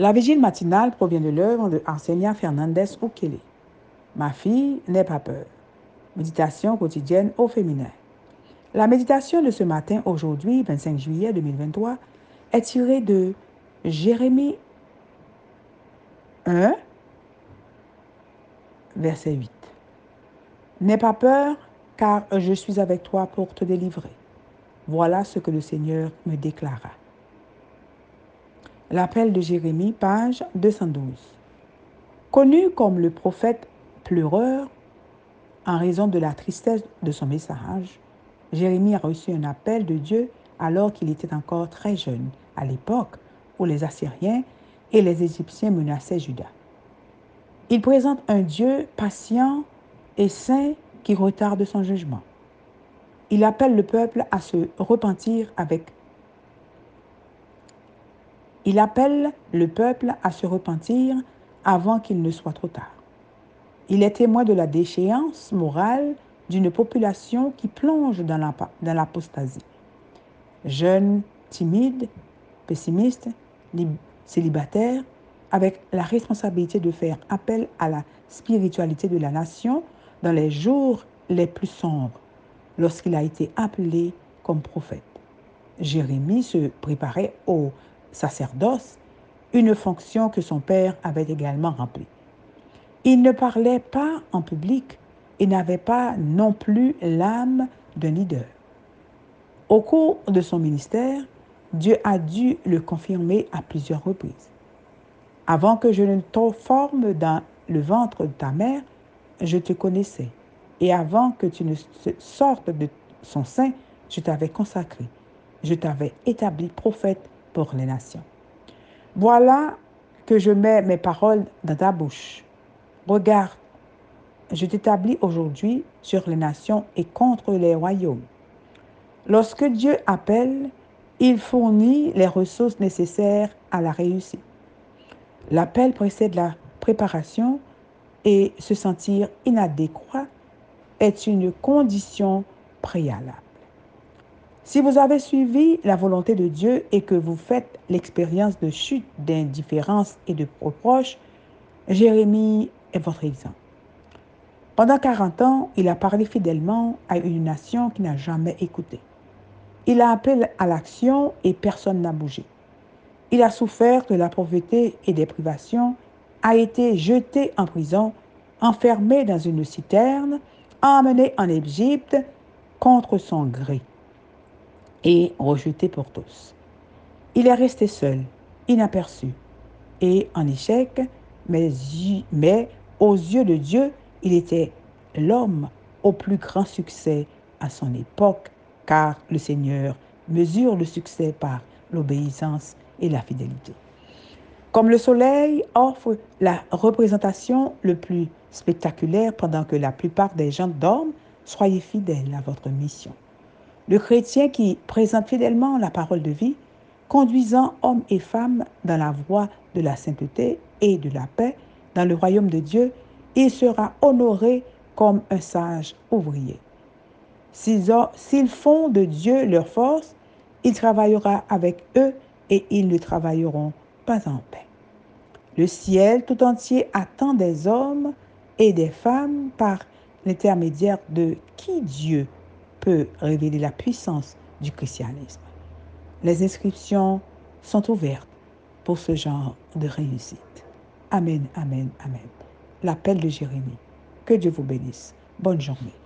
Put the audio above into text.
La vigile matinale provient de l'œuvre de Arsenia Fernandez Ukele. Ma fille, n'aie pas peur. Méditation quotidienne au féminin. La méditation de ce matin, aujourd'hui, 25 juillet 2023, est tirée de Jérémie 1, verset 8. N'aie pas peur, car je suis avec toi pour te délivrer. Voilà ce que le Seigneur me déclara. L'appel de Jérémie, page 212. Connu comme le prophète pleureur, en raison de la tristesse de son message, Jérémie a reçu un appel de Dieu alors qu'il était encore très jeune, à l'époque où les Assyriens et les Égyptiens menaçaient Juda. Il présente un Dieu patient et saint qui retarde son jugement. Il appelle le peuple à se repentir avec il appelle le peuple à se repentir avant qu'il ne soit trop tard. Il est témoin de la déchéance morale d'une population qui plonge dans l'apostasie. Jeunes, timides, pessimistes, célibataires, avec la responsabilité de faire appel à la spiritualité de la nation dans les jours les plus sombres, lorsqu'il a été appelé comme prophète. Jérémie se préparait au sacerdoce, une fonction que son père avait également remplie. Il ne parlait pas en public et n'avait pas non plus l'âme d'un leader. Au cours de son ministère, Dieu a dû le confirmer à plusieurs reprises. Avant que je ne te forme dans le ventre de ta mère, je te connaissais. Et avant que tu ne sortes de son sein, je t'avais consacré. Je t'avais établi prophète pour les nations. Voilà que je mets mes paroles dans ta bouche. Regarde, je t'établis aujourd'hui sur les nations et contre les royaumes. Lorsque Dieu appelle, il fournit les ressources nécessaires à la réussite. L'appel précède la préparation et se sentir inadéquat est une condition préalable. Si vous avez suivi la volonté de Dieu et que vous faites l'expérience de chute, d'indifférence et de reproche, Jérémie est votre exemple. Pendant 40 ans, il a parlé fidèlement à une nation qui n'a jamais écouté. Il a appelé à l'action et personne n'a bougé. Il a souffert de la pauvreté et des privations, a été jeté en prison, enfermé dans une citerne, emmené en Égypte contre son gré et rejeté pour tous. Il est resté seul, inaperçu et en échec, mais, aux yeux de Dieu, il était l'homme au plus grand succès à son époque, car le Seigneur mesure le succès par l'obéissance et la fidélité. Comme le soleil offre la représentation le plus spectaculaire pendant que la plupart des gens dorment, soyez fidèles à votre mission. Le chrétien qui présente fidèlement la parole de vie, conduisant hommes et femmes dans la voie de la sainteté et de la paix dans le royaume de Dieu, il sera honoré comme un sage ouvrier. S'ils font de Dieu leur force, il travaillera avec eux et ils ne travailleront pas en paix. Le ciel tout entier attend des hommes et des femmes par l'intermédiaire de qui Dieu peut révéler la puissance du christianisme. Les inscriptions sont ouvertes pour ce genre de réussite. Amen, amen, amen. L'appel de Jérémie. Que Dieu vous bénisse. Bonne journée.